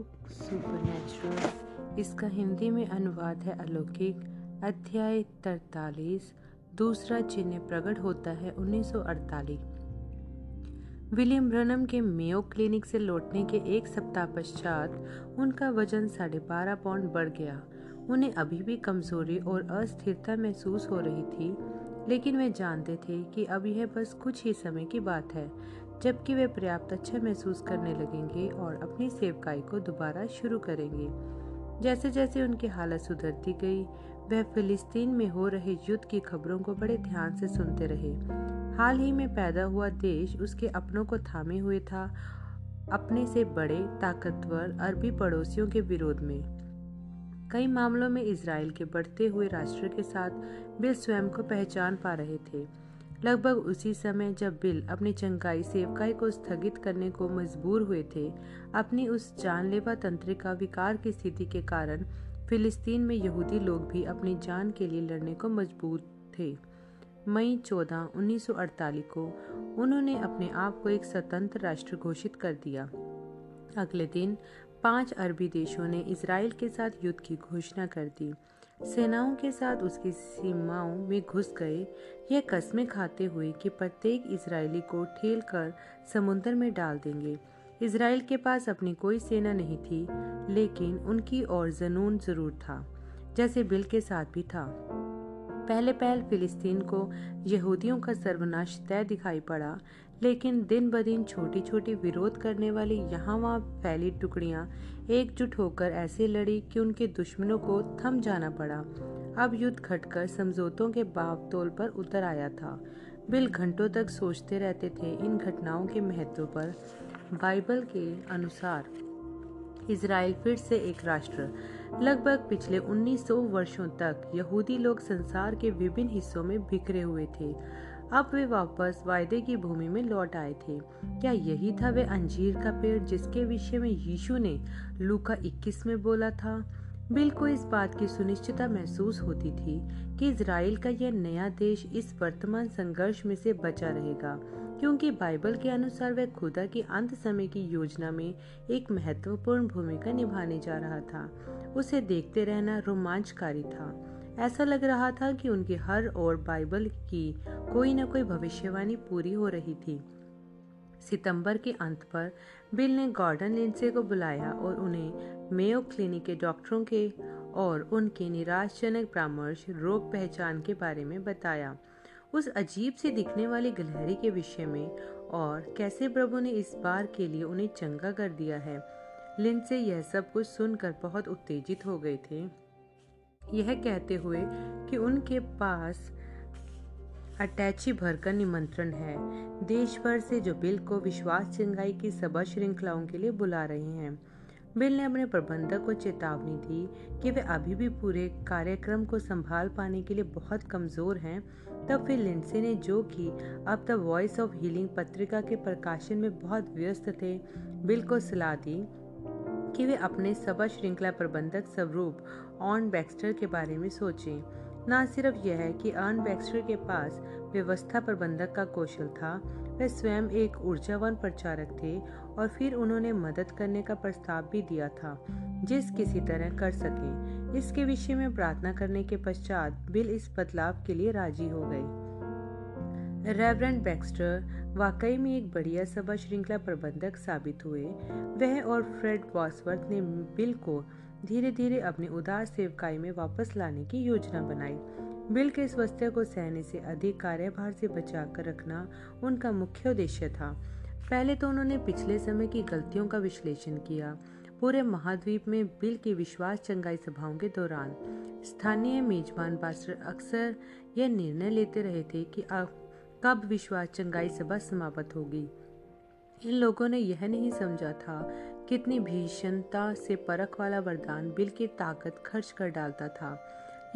Book supernatural इसका हिंदी में अनुवाद है अलौकिक, अध्याय तरतालीस, दूसरा चिन्ह प्रकट होता है 1948 विलियम ब्रनम के मेयो क्लिनिक से लौटने के एक सप्ताह पश्चात उनका वज़न साढ़े बारह पाउंड बढ़ गया। उन्हें अभी भी कमज़ोरी और अस्थिरता महसूस हो रही थी, लेकिन वे जानते थे कि अब यह बस कुछ ही समय की बात है। जबकि वे पर्याप्त अच्छा महसूस करने लगेंगे और अपनी सेवकाई को दोबारा शुरू करेंगे। जैसे जैसे उनकी हालत सुधरती गई, वह फिलिस्तीन में हो रहे युद्ध की खबरों को बड़े ध्यान से सुनते रहे। हाल ही में पैदा हुआ देश उसके अपनों को थामे हुए था, अपने से बड़े, ताकतवर अरबी पड़ोसियों के विरोध में। कई मामलों में इसराइल के बढ़ते हुए राष्ट्र के साथ बिल स्वयं को पहचान पा रहे थे। लगभग उसी समय जब बिल अपनी चंगाई सेवकाई को स्थगित करने को मजबूर हुए थे अपनी उस जानलेवा तंत्रिका विकार की स्थिति के कारण फिलिस्तीन में यहूदी लोग भी अपनी जान के लिए लड़ने को मजबूर थे। मई 14, 1948 को उन्होंने अपने आप को एक स्वतंत्र राष्ट्र घोषित कर दिया। अगले दिन पाँच अरबी देशों ने इसराइल के साथ युद्ध की घोषणा कर दी। सेनाओं के साथ उसकी सीमाओं में घुस गए। यह कस्में खाते हुए कि प्रत्येक इसराइली को ठेल कर समुद्र में डाल देंगे। इसराइल के पास अपनी कोई सेना नहीं थी, लेकिन उनकी और जनून ज़रूर था, जैसे बिल के साथ भी था। पहले पहल फिलिस्तीन को यहूदियों का सर्वनाश तय दिखाई पड़ा लेकिन दिन ब दिन छोटी छोटी विरोध करने वाली यहाँ वहाँ फैली टुकड़ियाँ एकजुट होकर ऐसे लड़ी कि उनके दुश्मनों को थम जाना पड़ा। अब युद्ध घटकर समझौतों के बावतोल पर उतर आया था। बिल घंटों तक सोचते रहते थे इन घटनाओं के महत्व पर। बाइबल के अनुसार इसराइल फिर से एक राष्ट्र। लगभग पिछले 1900 वर्षों तक यहूदी लोग संसार के विभिन्न हिस्सों में बिखरे हुए थे। अब वे वापस वायदे की भूमि में लौट आए थे। क्या यही था वे अंजीर का पेड़ जिसके विषय में यीशु ने लूका 21 में बोला था? बिल को इस बात की सुनिश्चितता महसूस होती थी कि इज़राइल का यह नया देश इस वर्तमान संघर्ष में से बचा रहेगा, क्योंकि बाइबल के अनुसार वह खुदा की अंत समय की योजना में एक महत्वपूर्ण भूमिका निभाने जा रहा था। उसे देखते रहना रोमांचकारी था। ऐसा लग रहा था कि उनकी हर ओर बाइबल की कोई न कोई भविष्यवाणी पूरी हो रही थी। सितंबर के अंत पर बिल ने गॉर्डन लिंसे को बुलाया और उन्हें मेयो क्लिनिक के डॉक्टरों के और उनके निराशजनक परामर्श, रोग पहचान के बारे में बताया। उस अजीब सी दिखने वाली गलहरी के विषय में और कैसे प्रभु ने इस बार के लिए उन्हें चंगा कर दिया है लिंसे यह सब कुछ सुनकर बहुत उत्तेजित हो गए थे। यह कहते हुए कि उनके पास अटैची भर का निमंत्रण है। देश भर से जो बिल को विश्वास चंगाई की सभा श्रृंखलाओं के लिए बुला रहे हैं, बिल ने अपने प्रबंधक को चेतावनी दी कि वे अभी भी पूरे कार्यक्रम को संभाल पाने के लिए बहुत कमज़ोर हैं। तब फिर लिंसे ने जो कि अब द वॉइस ऑफ़ हीलिंग पत्रिका के प्रकाशन में बहुत व्यस्त थे, बिल को सलाह दी। कि वे अपने सभा श्रृंखला प्रबंधक स्वरूप ऑन बैक्स्टर के बारे में सोचें। न सिर्फ़ यह है कि ऑन बैक्स्टर के पास व्यवस्था प्रबंधक का कौशल था, वे स्वयं एक ऊर्जावान प्रचारक थे और फिर उन्होंने मदद करने का प्रस्ताव भी दिया था, जिस किसी तरह कर सके। इसके विषय में प्रार्थना करने के पश्चात बिल इस बदलाव के लिए राज़ी हो गए। रेवरेंड बैक्स्टर वाकई में एक बढ़िया सभा श्रृंखला प्रबंधक साबित हुए। वह और फ्रेड बॉसवर्थ ने बिल को धीरे धीरे अपनी उदार सेवकाई में वापस लाने की योजना बनाई। बिल के स्वास्थ्य को सहने से अधिक कार्यभार से बचाकर रखना उनका मुख्य उद्देश्य था। पहले तो उन्होंने पिछले समय की गलतियों का विश्लेषण किया। पूरे महाद्वीप में बिल की विश्वास चंगाई सभाओं के दौरान स्थानीय मेजबान पास्टर अक्सर यह निर्णय लेते रहे थे कि कब विश्वास चंगाई सभा समाप्त होगी? इन लोगों ने यह नहीं समझा था कितनी भीषणता से परख वाला वरदान बिल की ताकत खर्च कर डालता था।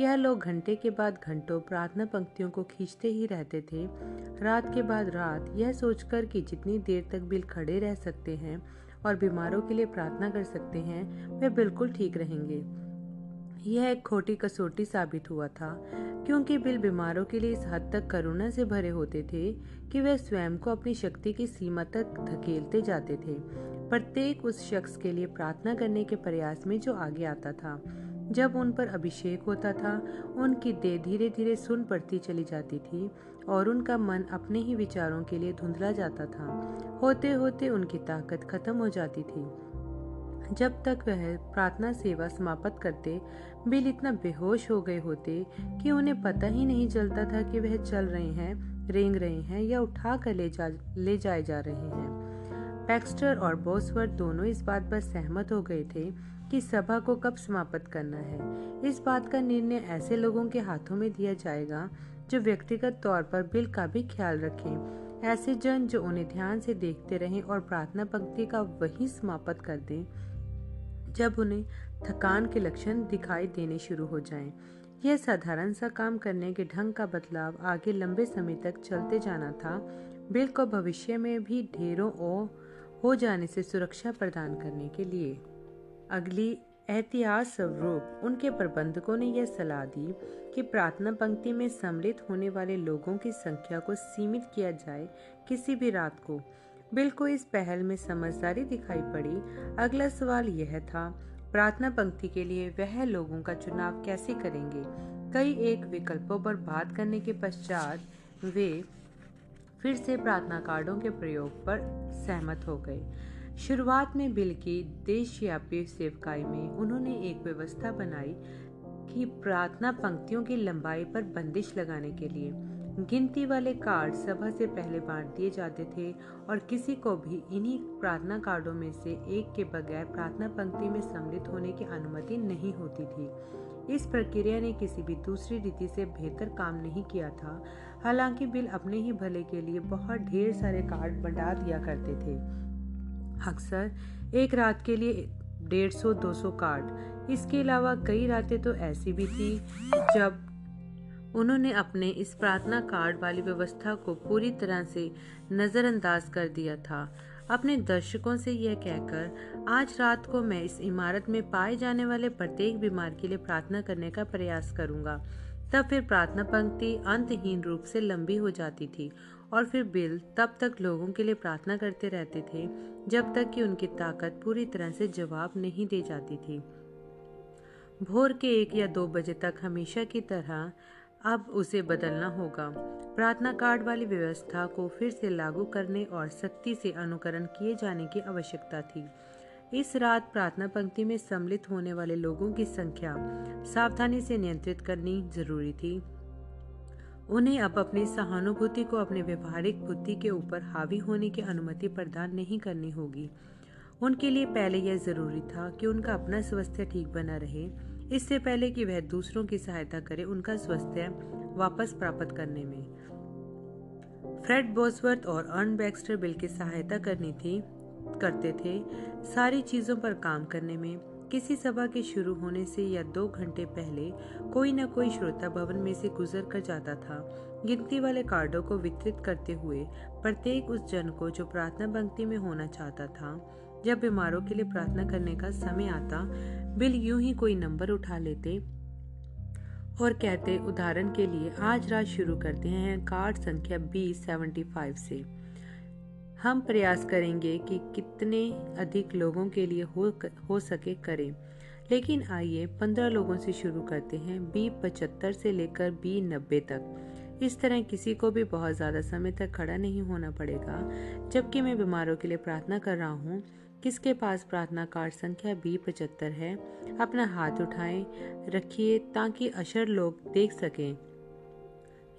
यह लोग घंटे के बाद घंटों प्रार्थना पंक्तियों को खींचते ही रहते थे। रात के बाद रात यह सोचकर कि जितनी देर तक बिल खड़े रह सकते हैं और बीमारों के लिए प्रार्थना कर सकते हैं, वे बिल्कुल ठीक रहेंगे। यह एक खोटी कसौटी साबित हुआ था। क्योंकि बिल बीमारों के लिए इस हद तक करुणा से भरे होते थे कि वे स्वयं को अपनी शक्ति की सीमा तक धकेलते जाते थे। प्रत्येक उस शख्स के लिए प्रार्थना करने के प्रयास में जो आगे आता था। जब उन पर अभिषेक होता था, उनकी देह धीरे धीरे सुन पड़ती चली जाती थी और उनका मन अपने ही विचारों के लिए धुंधला जाता था। होते होते उनकी ताकत खत्म हो जाती थी। जब तक वह प्रार्थना सेवा समाप्त करते, बिल इतना बेहोश हो गए होते कि उन्हें पता ही नहीं चलता था कि वह चल रहे हैं, रेंग रहे हैं या उठा कर ले जा, ले जाए जा रहे हैं। पैक्स्टर और बोसवर्थ दोनों इस बात पर सहमत हो गए थे कि सभा को कब समाप्त करना है। इस बात का निर्णय ऐसे लोगों के हाथों में दिया जाएगा जो व्यक्तिगत तौर पर बिल का भी ख्याल रखें। ऐसे जन जो उन्हें ध्यान से देखते रहें और प्रार्थना पंक्ति का वही समाप्त कर दें। जब उन्हें थकान के लक्षण दिखाई देने शुरू हो जाएँ। यह साधारण सा काम करने के ढंग का बदलाव आगे लंबे समय तक चलते जाना था, बिल को भविष्य में भी ढेरों ओ, हो जाने से सुरक्षा प्रदान करने के लिए अगली एहतियात स्वरूप उनके प्रबंधकों ने यह सलाह दी कि प्रार्थना पंक्ति में सम्मिलित होने वाले लोगों की संख्या को सीमित किया जाए किसी भी रात को बिल को इस पहल में समझदारी दिखाई पड़ी। अगला सवाल यह था, प्रार्थना पंक्ति के लिए वह लोगों का चुनाव कैसे करेंगे? कई एक विकल्पों पर बात करने के पश्चात वे फिर से प्रार्थना कार्डों के प्रयोग पर सहमत हो गए। शुरुआत में बिल की देशव्यापी सेवकाई में उन्होंने एक व्यवस्था बनाई कि प्रार्थना पंक्तियों की लंबाई पर बंदिश लगाने के लिए। गिनती वाले कार्ड सभा से पहले बांट दिए जाते थे और किसी को भी इन्हीं प्रार्थना कार्डों में से एक के बगैर प्रार्थना पंक्ति में सम्मिलित होने की अनुमति नहीं होती थी। इस प्रक्रिया ने किसी भी दूसरी रीति से बेहतर काम नहीं किया था। हालाँकि बिल अपने ही भले के लिए बहुत ढेर सारे कार्ड बंटा दिया करते थे। अक्सर एक रात के लिए डेढ़ सौ, दो सौ कार्ड। इसके अलावा कई रातें तो ऐसी भी थी जब उन्होंने अपने इस प्रार्थना कार्ड वाली व्यवस्था को पूरी तरह से नज़रअंदाज कर दिया था। अपने दर्शकों से यह कहकर, आज रात को मैं इस इमारत में पाए जाने वाले प्रत्येक बीमार के लिए प्रार्थना करने का प्रयास करूँगा। तब फिर प्रार्थना पंक्ति अंतहीन रूप से लंबी हो जाती थी और फिर बिल तब तक लोगों के लिए प्रार्थना करते रहते थे, जब तक कि उनकी ताकत पूरी तरह से जवाब नहीं दे जाती थी। भोर के एक या दो बजे तक हमेशा की तरह अब उसे बदलना होगा। प्रार्थना कार्ड वाली व्यवस्था को फिर से लागू करने और सख्ती से अनुकरण किए जाने की आवश्यकता थी। इस रात प्रार्थना पंक्ति में सम्मिलित होने वाले लोगों की संख्या सावधानी से नियंत्रित करनी ज़रूरी थी। उन्हें अब अपनी सहानुभूति को अपने व्यवहारिक बुद्धि के ऊपर हावी होने की अनुमति प्रदान नहीं करनी होगी। उनके लिए पहले यह ज़रूरी था कि उनका अपना स्वास्थ्य ठीक बना रहे। इससे पहले कि वह दूसरों की सहायता करे उनका स्वास्थ्य वापस प्राप्त करने में। फ्रेड बोसवर्थ और अर्न बैक्स्टर बिल की सहायता करनी थी, करते थे, सारी चीज़ों पर काम करने में। किसी सभा के शुरू होने से या दो घंटे पहले कोई न कोई श्रोता भवन में से गुजर कर जाता था। गिनती वाले कार्डों को वितरित करते हुए प्रत्येक उस जन को जो प्रार्थना पंक्ति में होना चाहता था, जब बीमारों के लिए प्रार्थना करने का समय आता बिल यूँ ही कोई नंबर उठा लेते और कहते, उदाहरण के लिए, आज रात शुरू करते हैं कार्ड संख्या बी सेवेंटी फाइव से। हम प्रयास करेंगे कि कितने अधिक लोगों के लिए हो हो सके करें। लेकिन आइए, पंद्रह लोगों से शुरू करते हैं, बी पचहत्तर से लेकर बी नब्बे तक। इस तरह किसी को भी बहुत ज़्यादा समय तक खड़ा नहीं होना पड़ेगा। जबकि मैं बीमारों के लिए प्रार्थना कर रहा हूँ किसके पास प्रार्थना कार्ड संख्या बी पचहत्तर है? अपना हाथ उठाएँ, रखिए ताकि अशर लोग देख सकें।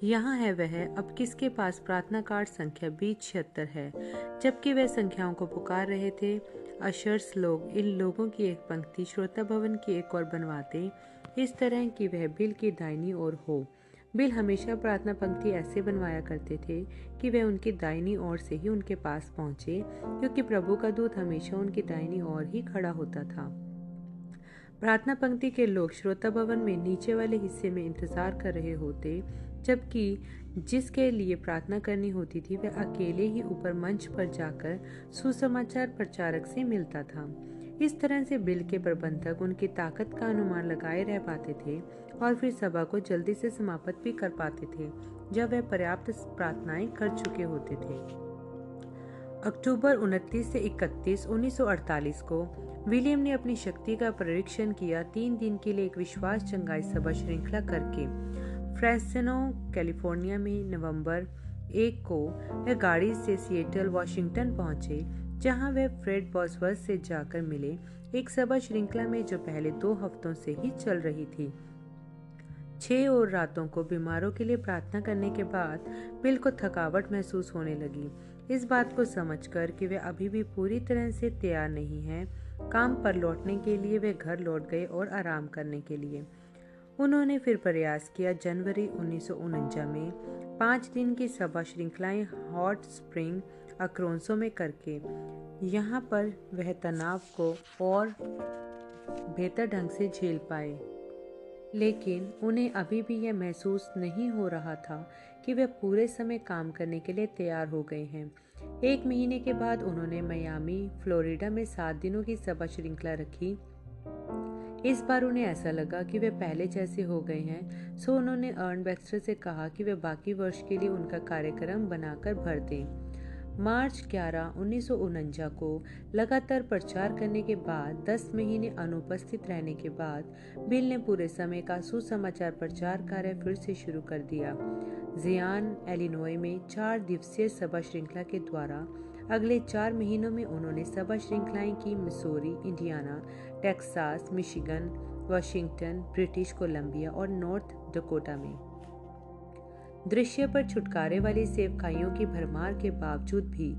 यहाँ है वह, अब किसके पास प्रार्थना कार्ड संख्या बी छिहत्तर है? जबकि वह संख्याओं को पुकार रहे थे, अशर्स लोग इन लोगों की एक पंक्ति श्रोता भवन की एक और बनवाते, इस तरह की वह बिल की दाहिनी ओर हो। बिल हमेशा प्रार्थना पंक्ति ऐसे बनवाया करते थे कि वह उनकी दाहिनी ओर से ही उनके पास पहुँचे क्योंकि प्रभु का दूत हमेशा उनकी दाहिनी ओर ही खड़ा होता था। प्रार्थना पंक्ति के लोग श्रोता भवन में नीचे वाले हिस्से में इंतज़ार कर रहे होते, जबकि जिसके लिए प्रार्थना करनी होती थी, वह अकेले ही ऊपर मंच पर जाकर सुसमाचार प्रचारक से मिलता था। इस तरह से बिल के प्रबंधक उनकी ताकत का अनुमान लगाए रह पाते थे और फिर सभा को जल्दी से समाप्त भी कर पाते थे, जब वह पर्याप्त प्रार्थनाएँ कर चुके होते थे। अक्टूबर 29 से 31 1948 को विलियम ने अपनी शक्ति का परीक्षण किया। तीन दिन के लिए एक विश्वास चंगाई सभा श्रृंखला करके फ्रेसनो, कैलिफ़ोर्निया में नवंबर एक को वह गाड़ी से सिएटल, वॉशिंगटन पहुँचे, जहाँ वह फ्रेड बॉसवर्थ से जाकर मिले। एक सभा श्रृंखला में जो पहले दो हफ्तों से ही चल रही थी। छह और रातों को बीमारों के लिए प्रार्थना करने के बाद बिल को थकावट महसूस होने लगी। इस बात को समझकर कि वे अभी भी पूरी तरह से तैयार नहीं हैं, काम पर लौटने के लिए वे घर लौट गए और आराम करने के लिए। उन्होंने फिर प्रयास किया जनवरी उन्नीस में पाँच दिन की सभा श्रृंखलाएँ हॉट स्प्रिंग अक्रोंसों में करके। यहाँ पर वह तनाव को और बेहतर ढंग से झेल पाए। लेकिन उन्हें अभी भी यह महसूस नहीं हो रहा था कि वे पूरे समय काम करने के लिए तैयार हो गए हैं। एक महीने के बाद उन्होंने मयामी, फ्लोरिडा में सात दिनों की सभा श्रृंखला रखी। इस बार उन्हें ऐसा लगा कि वे पहले जैसे हो गए हैं, सो उन्होंने अर्न बैक्स्टर से कहा कि वे बाकी वर्ष के लिए उनका कार्यक्रम बनाकर भर दें। मार्च 11 उन्नीस को लगातार प्रचार करने के बाद 10 महीने अनुपस्थित रहने के बाद, बिल ने पूरे समय का सुसमाचार प्रचार कार्य फिर से शुरू कर दिया। जियान, एलिनोय में चार दिवसीय सभा श्रृंखला के द्वारा अगले चार महीनों में उन्होंने सभा श्रृंखलाएँ की Missouri, Indiana, Texas, Michigan, Washington, British Columbia और नॉर्थ डकोटा में। दृश्य पर छुटकारे वाली सेवकाइयों की भरमार के बावजूद भी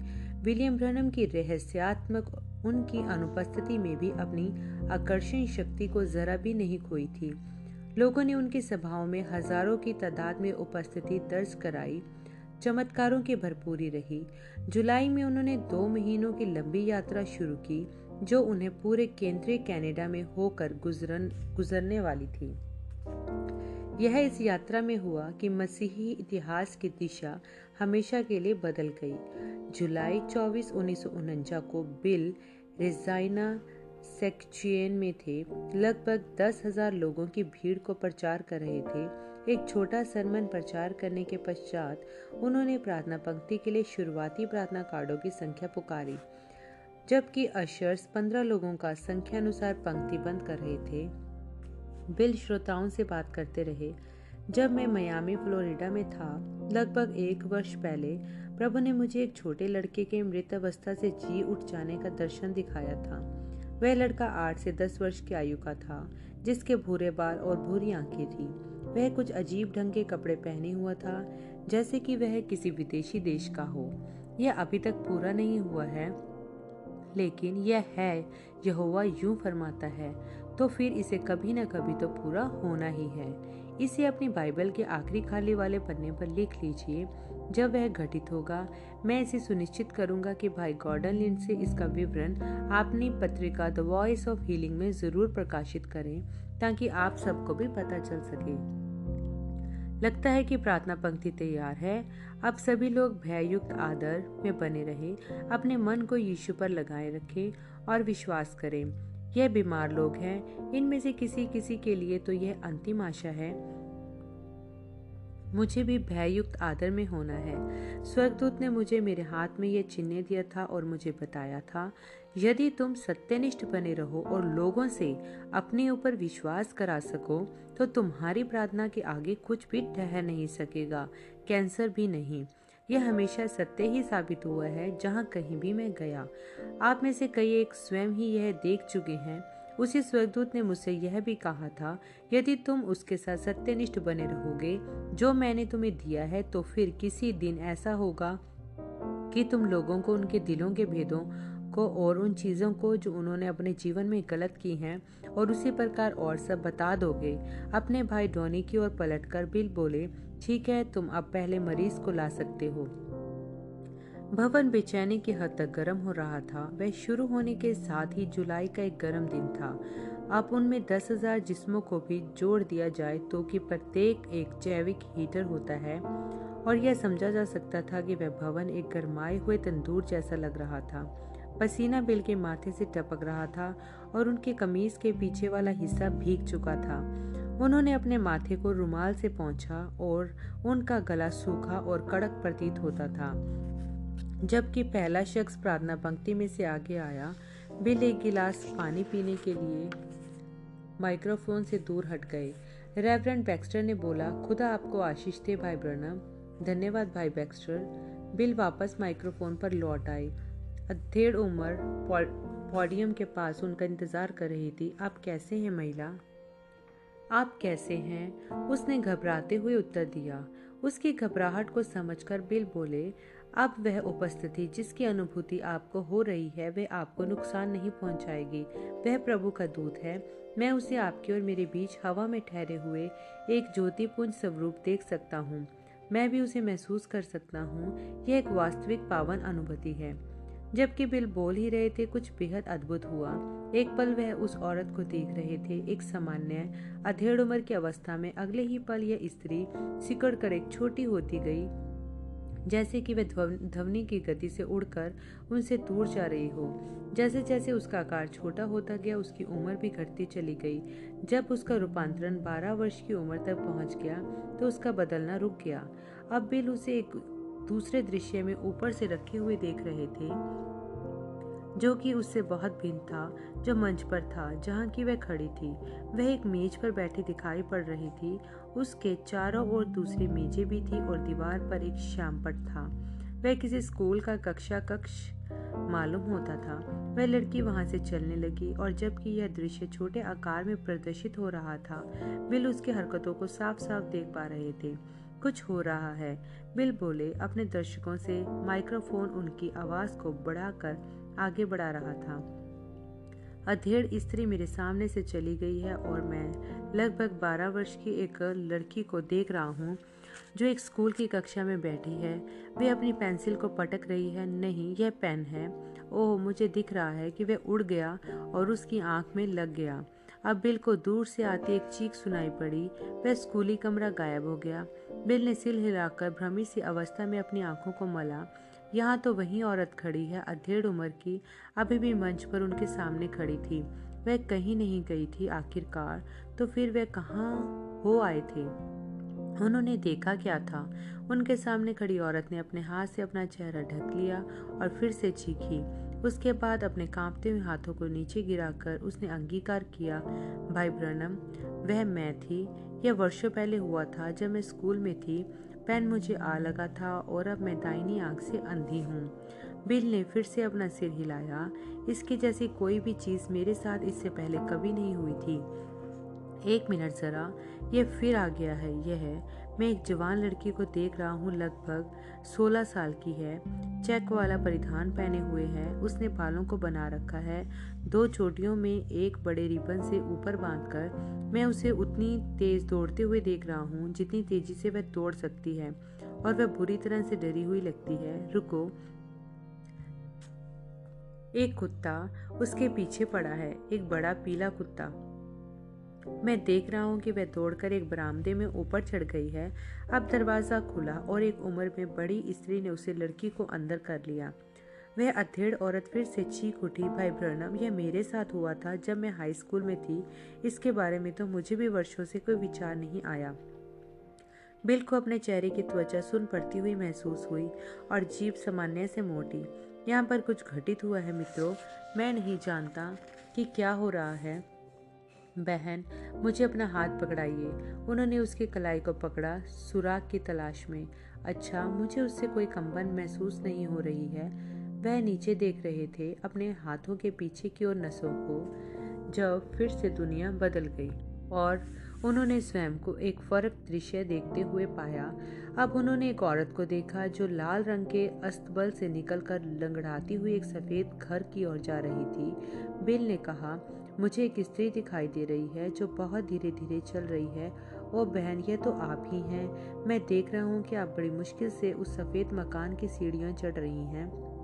विलियम ब्रनम की रहस्यात्मक उनकी अनुपस्थिति में भी अपनी आकर्षण शक्ति को जरा भी नहीं खोई थी। लोगों ने उनकी सभाओं में हज़ारों की तादाद में उपस्थिति दर्ज कराई। चमत्कारों की भरपूरी रही। जुलाई में उन्होंने दो महीनों की लंबी यात्रा शुरू की, जो उन्हें पूरे केंद्रीय कनाडा में होकर गुजरन, गुजरने वाली थी। यह इस यात्रा में हुआ कि मसीही इतिहास की दिशा हमेशा के लिए बदल गई। जुलाई 24 उन्नीस को बिल रेजाइना सेक्चुएन में थे। लगभग दस हज़ार लोगों की भीड़ को प्रचार कर रहे थे। एक छोटा सरमन प्रचार करने के पश्चात उन्होंने प्रार्थना पंक्ति के लिए शुरुआती प्रार्थना कार्डों की संख्या पुकारी, जबकि अशर्स पंद्रह लोगों का संख्या अनुसार पंक्ति बंद कर रहे थे। बिल श्रोताओं से बात करते रहे। जब मैं मयामी, फ्लोरिडा में था, लगभग एक वर्ष पहले, प्रभु ने मुझे एक छोटे लड़के के मृत अवस्था से जी उठ जाने का दर्शन दिखाया था। वह लड़का आठ से दस वर्ष की आयु का था, जिसके भूरे बाल और भूरी आँखें थी। वह कुछ अजीब ढंग के कपड़े पहने हुआ था, जैसे कि वह किसी विदेशी देश का हो। यह अभी तक पूरा नहीं हुआ है, लेकिन यह है, यहोवा यूँ फरमाता है तो फिर इसे कभी न कभी तो पूरा होना ही है। इसे अपनी बाइबल के आखिरी खाली वाले पन्ने पर लिख लीजिए। जब वह घटित होगा, मैं इसे सुनिश्चित करूँगा कि भाई गॉर्डन लिंड से इसका विवरण अपनी पत्रिका द वॉइस ऑफ़ हीलिंग में ज़रूर प्रकाशित करें, ताकि आप सबको भी पता चल सके। लगता है कि प्रार्थना पंक्ति तैयार है। अब सभी लोग भययुक्त आदर में बने रहे, अपने मन को यीशु पर लगाए रखें और विश्वास करें। यह बीमार लोग हैं। इनमें से किसी किसी के लिए तो यह अंतिम आशा है। मुझे भी भययुक्त आदर में होना है। स्वर्गदूत ने मुझे मेरे हाथ में यह चिन्ह दिया था और मुझे बताया था, यदि तुम सत्यनिष्ठ बने रहो और लोगों से अपने ऊपर विश्वास करा सको तो तुम्हारी प्रार्थना के आगे कुछ भी ठहर नहीं सकेगा। कैंसर भी नहीं। यह हमेशा सत्य ही साबित हुआ है, जहाँ कहीं भी मैं गया। आप में से कई एक स्वयं ही यह देख चुके हैं। उसी स्वर्गदूत ने मुझसे यह भी कहा था, यदि तुम उसके साथ सत्यनिष्ठ बने रहोगे, जो मैंने तुम्हें दिया है तो फिर किसी दिन ऐसा होगा कि तुम लोगों को उनके दिलों के भेदों को और उन चीज़ों को जो उन्होंने अपने जीवन में गलत की हैं, और उसी प्रकार और सब बता दोगे। अपने भाई डोनी की ओर पलटकर बिल बोले ठीक है, तुम अब पहले मरीज़ को ला सकते हो। भवन बेचैनी की हद तक गर्म हो रहा था। वह शुरू होने के साथ ही जुलाई का एक गर्म दिन था। अब उनमें दस हज़ार जिस्मों को भी जोड़ दिया जाए तो कि प्रत्येक एक जैविक हीटर होता है। और यह समझा जा सकता था कि वह भवन एक गरमाए हुए तंदूर जैसा लग रहा था। पसीना बिल के माथे से टपक रहा था और उनके कमीज के पीछे वाला हिस्सा भीग चुका था। उन्होंने अपने माथे को रुमाल से पहुँचा और उनका गला सूखा और कड़क प्रतीत होता था। जबकि पहला शख्स प्रार्थना पंक्ति में से आगे आया बिल एक गिलास पानी पीने के लिए माइक्रोफोन से दूर हट गए। रेवरेंड बैक्स्टर ने बोला, खुदा आपको आशीष दे, भाई ब्रनम। धन्यवाद, भाई बैक्स्टर। बिल वापस माइक्रोफोन पर लौट आए। अधेड़ उम्र पोडियम के पास उनका इंतज़ार कर रही थी। आप कैसे हैं महिला? आप कैसे हैं? उसने घबराते हुए उत्तर दिया। उसकी घबराहट को समझकर बिल बोले, अब वह उपस्थिति जिसकी अनुभूति आपको हो रही है, वह आपको नुकसान नहीं पहुंचाएगी। वह प्रभु का दूत है। मैं उसे आपके और मेरे बीच हवा में ठहरे हुए एक ज्योतिपुंज स्वरूप देख सकता हूँ। मैं भी उसे महसूस कर सकता हूँ। यह एक वास्तविक पावन अनुभूति है। जबकि बिल बोल ही रहे थे, कुछ बेहद अद्भुत हुआ। एक पल वह उस औरत को देख रहे थे, एक सामान्य, अधेड़ उम्र की अवस्था में। अगले ही पल यह स्त्री सिकड़ कर एक छोटी होती गई, जैसे कि वह ध्वनि की गति से उड़कर उनसे दूर जा रही हो। जैसे जैसे उसका आकार छोटा होता गया, उसकी उम्र भी घटती चली गई। जब उसका रूपांतरण 12 वर्ष की उम्र तक पहुँच गया तो उसका बदलना रुक गया। अब बिल उसे एक दूसरे दृश्य में ऊपर से रखे हुए देख रहे थे, जो कि उससे बहुत भिन्न था, जो मंच पर था, जहाँ की वह खड़ी थी। वह एक मेज पर बैठी दिखाई पड़ रही थी। उसके चारों ओर दूसरी मेजें भी थी और दीवार पर एक श्यामपट था। वह किसी स्कूल का कक्षा कक्ष मालूम होता था। वह लड़की वहाँ से चलने लगी और जबकि यह दृश्य छोटे आकार में प्रदर्शित हो रहा था, बिल उसकी हरकतों को साफ़ साफ़ देख पा रहे थे। कुछ हो रहा है। बिल बोले, अपने दर्शकों से माइक्रोफोन उनकी आवाज़ को बढ़ाकर आगे बढ़ा रहा था। अधेड़ स्त्री मेरे सामने से चली गई है और मैं लगभग 12 वर्ष की एक लड़की को देख रहा हूँ, जो एक स्कूल की कक्षा में बैठी है। वे अपनी पेंसिल को पटक रही है। नहीं, यह पेन है। ओह, मुझे दिख रहा है कि वह उड़ गया और उसकी आँख में लग गया। अब बिल को दूर से आती एक चीख सुनाई पड़ी। वह स्कूली कमरा गायब हो गया। बिल ने सिल हिलाकर भ्रमी सी अवस्था में अपनी आँखों को मला। यहाँ तो वही औरत खड़ी है, अधेड़ उम्र की। अभी भी मंच पर उनके सामने खड़ी थी। वह कहीं नहीं गई थी आखिरकार। तो फिर वह कहाँ हो आए थे? उन्होंने देखा क्या था? उनके सामने खड़ी औरत ने अपने हाथ से अपना चेहरा ढक लिया और फिर से चीखी। उसके बाद अपने कांपते हुए हाथों को नीचे गिराकर उसने अंगीकार किया, भाई ब्रनम, वह मैं थी। यह वर्षों पहले हुआ था जब मैं स्कूल में थी। पेन मुझे आ लगा था और अब मैं दाइनी आँख से अंधी हूँ। बिल ने फिर से अपना सिर हिलाया। इसके जैसी कोई भी चीज़ मेरे साथ इससे पहले कभी नहीं हुई थी। एक मिनट ज़रा, यह फिर आ गया है। यह मैं एक जवान लड़की को देख रहा हूँ लगभग 16 साल की है। चेक वाला परिधान पहने हुए है। उसने बालों को बना रखा है। दो चोटियों में एक बड़े रिबन से ऊपर बांधकर मैं उसे उतनी तेज दौड़ते हुए देख रहा हूँ जितनी तेज़ी से वह दौड़ सकती है और वह बुरी तरह से डरी हुई लगती है। रुको। एक कुत्ता उसके पीछे पड़ा है। एक बड़ा पीला कुत्ता। मैं देख रहा हूँ कि वह दौड़कर एक बरामदे में ऊपर चढ़ गई है। अब दरवाज़ा खुला और एक उम्र में बड़ी स्त्री ने उसे लड़की को अंदर कर लिया। वह अधेड़ औरत फिर से चीख उठी, भाई ब्रनम यह मेरे साथ हुआ था जब मैं हाई स्कूल में थी। इसके बारे में तो मुझे भी वर्षों से कोई विचार नहीं आया। बिल को अपने चेहरे की त्वचा सुन पड़ती हुई महसूस हुई और जीप सामान्य से मोटी। यहाँ पर कुछ घटित हुआ है मित्रों। मैं नहीं जानता कि क्या हो रहा है। बहन, मुझे अपना हाथ पकड़ाइए। उन्होंने उसकी कलाई को पकड़ा सुराग की तलाश में। अच्छा मुझे उससे कोई कंबन महसूस नहीं हो रही है। वह नीचे देख रहे थे, अपने हाथों के पीछे की ओर नसों को। जब फिर से दुनिया बदल गई और उन्होंने स्वयं को एक फ़र्क दृश्य देखते हुए पाया, अब उन्होंने एक औरत को देखा जो लाल रंग के अस्तबल से निकलकर लंगड़ाती हुई एक सफ़ेद घर की ओर जा रही थी। बिल ने कहा मुझे एक स्त्री दिखाई दे रही है जो बहुत धीरे धीरे चल रही है। ओ बहन, ये तो आप ही हैं। मैं देख रहा हूँ कि आप बड़ी मुश्किल से उस सफ़ेद मकान की सीढ़ियाँ चढ़ रही हैं।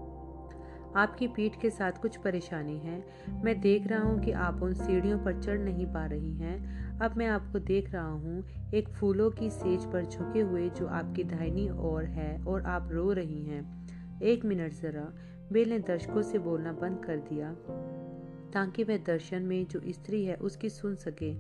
आपकी पीठ के साथ कुछ परेशानी है। मैं देख रहा हूँ कि आप उन सीढ़ियों पर चढ़ नहीं पा रही हैं। अब मैं आपको देख रहा हूँ एक फूलों की सेज पर झुके हुए जो आपकी दाहिनी ओर है और आप रो रही हैं। एक मिनट ज़रा, बेल ने दर्शकों से बोलना बंद कर दिया। ताकि वह दर्शन में जो स्त्री है उसकी सुन सके।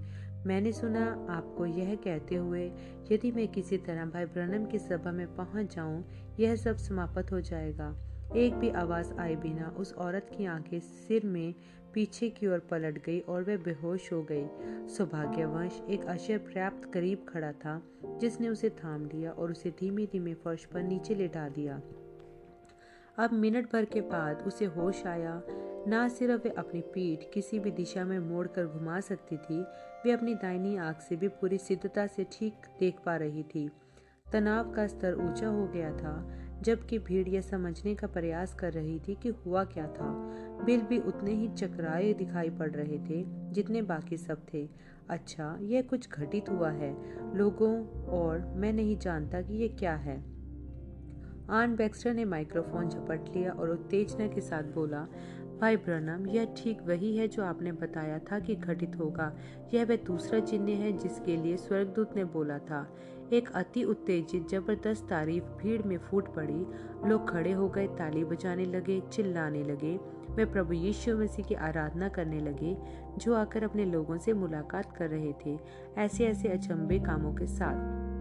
मैंने सुना, आपको यह कहते हुए, यदि मैं किसी तरह भाई ब्रनम की सभा में पहुँच जाऊँ, यह सब समाप्त हो जाएगा। एक भी आवाज़ आए बिना उस औरत की आँखें सिर में पीछे की ओर पलट गई और वह बेहोश हो गई। सौभाग्यवश, एक अशर पर्याप्त करीब खड़ा था, जिसने उसे थाम लिया और उसे धीमे धीमे फर्श पर नीचे लेटा दिया। अब मिनट भर के बाद उसे होश आया। ना सिर्फ़ वे अपनी पीठ किसी भी दिशा में मोड़कर घुमा सकती थी वे अपनी दाहिनी आँख से भी पूरी सिद्धता से ठीक देख पा रही थी। तनाव का स्तर ऊँचा हो गया था, जबकि भीड़ यह समझने का प्रयास कर रही थी कि हुआ क्या था। बिल भी उतने ही चकराए दिखाई पड़ रहे थे जितने बाकी सब थे। अच्छा यह कुछ घटित हुआ है। लोगों और मैं नहीं जानता कि यह क्या है। आन बैक्स्टर ने माइक्रोफोन झपट लिया और उत्तेजना के साथ बोला, भाई ब्रनम, यह ठीक वही है जो आपने बताया था कि घटित होगा। यह वह दूसरा चिन्ह है जिसके लिए स्वर्गदूत ने बोला था। एक अति उत्तेजित, ज़बरदस्त तारीफ़ भीड़ में फूट पड़ी। लोग खड़े हो गए, ताली बजाने लगे, चिल्लाने लगे। वे प्रभु यीशु मसीह की आराधना करने लगे, जो आकर अपने लोगों से मुलाकात कर रहे थे। ऐसे ऐसे अचंबे कामों के साथ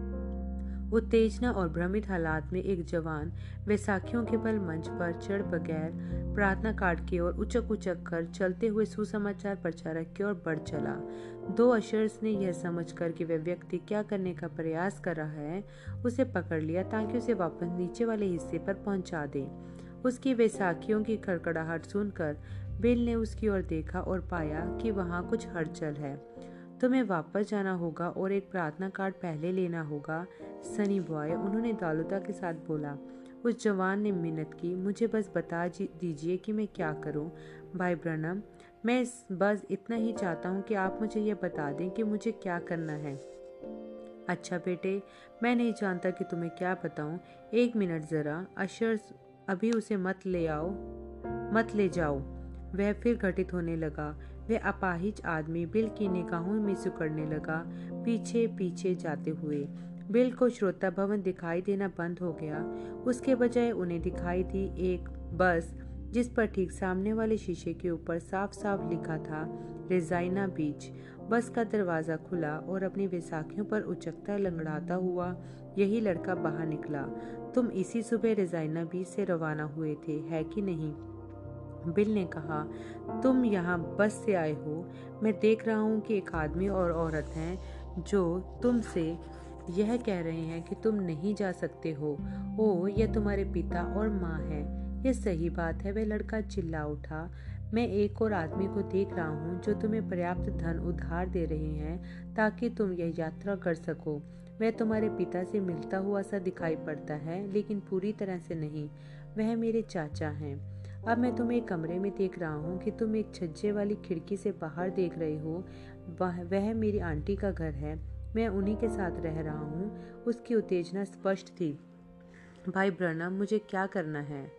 उत्तेजना और भ्रमित हालात में एक जवान वैसाखियों के बल मंच पर चढ़ बगैर प्रार्थना कार्ड की ओर उचक उचक कर चलते हुए सुसमाचार प्रचारक की ओर बढ़ चला। दो अशर्स ने यह समझकर कि वह व्यक्ति क्या करने का प्रयास कर रहा है, उसे पकड़ लिया ताकि उसे वापस नीचे वाले हिस्से पर पहुँचा दे। उसकी वैसाखियों की खड़खड़ाहट सुनकर बिल ने उसकी ओर देखा और पाया कि वहाँ कुछ हलचल है। तुम्हें वापस जाना होगा और एक प्रार्थना कार्ड पहले लेना होगा। सनी बॉय, उन्होंने दालुता के साथ बोला, उस जवान ने मिन्नत की, मुझे बस बता दीजिए कि मैं क्या करूँ। भाई ब्रनम, मैं बस इतना ही चाहता हूँ कि आप मुझे यह बता दें कि मुझे क्या करना है। अच्छा बेटे, मैं नहीं जानता कि तुम्हें क्या बताऊँ। एक मिनट ज़रा, अशर, अभी उसे मत ले आओ, मत ले जाओ। वह फिर घटित होने लगा। वह अपाहिज आदमी बिल की निगाहों में सुकड़ने लगा पीछे पीछे जाते हुए। बिल को श्रोता भवन दिखाई देना बंद हो गया। उसके बजाय उन्हें दिखाई दी एक बस, जिस पर ठीक सामने वाले शीशे के ऊपर साफ़ साफ़ लिखा था, रेजाइना बीच। बस का दरवाज़ा खुला और अपनी वैसाखियों पर उचकता लंगड़ाता हुआ यही लड़का बाहर निकला। तुम इसी सुबह रेजाइना बीच से रवाना हुए थे, है कि नहीं? बिल ने कहा, तुम यहाँ बस से आए हो। मैं देख रहा हूँ कि एक आदमी और औरत हैं, जो तुमसे यह कह रहे हैं कि तुम नहीं जा सकते हो। ओ, यह तुम्हारे पिता और माँ है। यह सही बात है, वह लड़का चिल्ला उठा। मैं एक और आदमी को देख रहा हूँ, जो तुम्हें पर्याप्त धन उधार दे रहे हैं, ताकि तुम यह यात्रा कर सको। वह तुम्हारे पिता से मिलता हुआ सा दिखाई पड़ता है, लेकिन पूरी तरह से नहीं। वह मेरे चाचा हैं। अब मैं तुम्हें एक कमरे में देख रहा हूँ कि तुम एक छज्जे वाली खिड़की से बाहर देख रहे हो। वह, वह मेरी आंटी का घर है। मैं उन्हीं के साथ रह रहा हूँ। उसकी उत्तेजना स्पष्ट थी। भाई ब्रनम मुझे क्या करना है?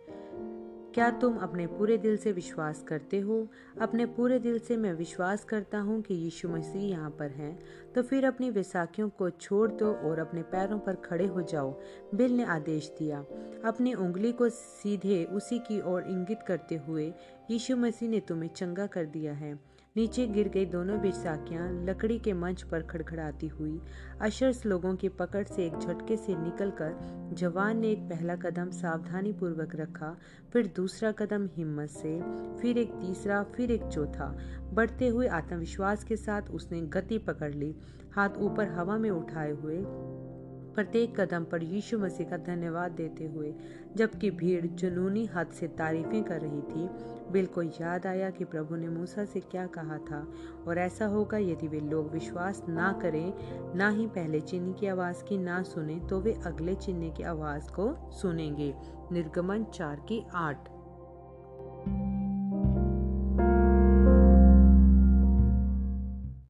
क्या तुम अपने पूरे दिल से विश्वास करते हो? अपने पूरे दिल से मैं विश्वास करता हूँ कि यीशु मसीह यहाँ पर हैं। तो फिर अपनी विसाखियों को छोड़ दो और अपने पैरों पर खड़े हो जाओ, बिल ने आदेश दिया। अपनी उंगली को सीधे उसी की ओर इंगित करते हुए यीशु मसीह ने तुम्हें चंगा कर दिया है। नीचे गिर गई दोनों बैसाखियाँ लकड़ी के मंच पर खड़खड़ाती हुई, अशर्स लोगों की पकड़ से एक झटके से निकलकर जवान ने एक पहला कदम सावधानी पूर्वक रखा, फिर दूसरा कदम हिम्मत से, फिर एक तीसरा, फिर एक चौथा। बढ़ते हुए आत्मविश्वास के साथ उसने गति पकड़ ली। हाथ ऊपर हवा में उठाए हुए, प्रत्येक कदम पर यीशु मसीह का धन्यवाद देते हुए जबकि भीड़ जुनूनी हद से तारीफें कर रही थी। बिल को याद आया कि प्रभु ने मूसा से क्या कहा था, और ऐसा होगा यदि वे लोग विश्वास ना करें, ना ही पहले चिन्ह की आवाज़ की ना सुने तो वे अगले चिन्ह की आवाज़ को सुनेंगे। निर्गमन चार की आठ।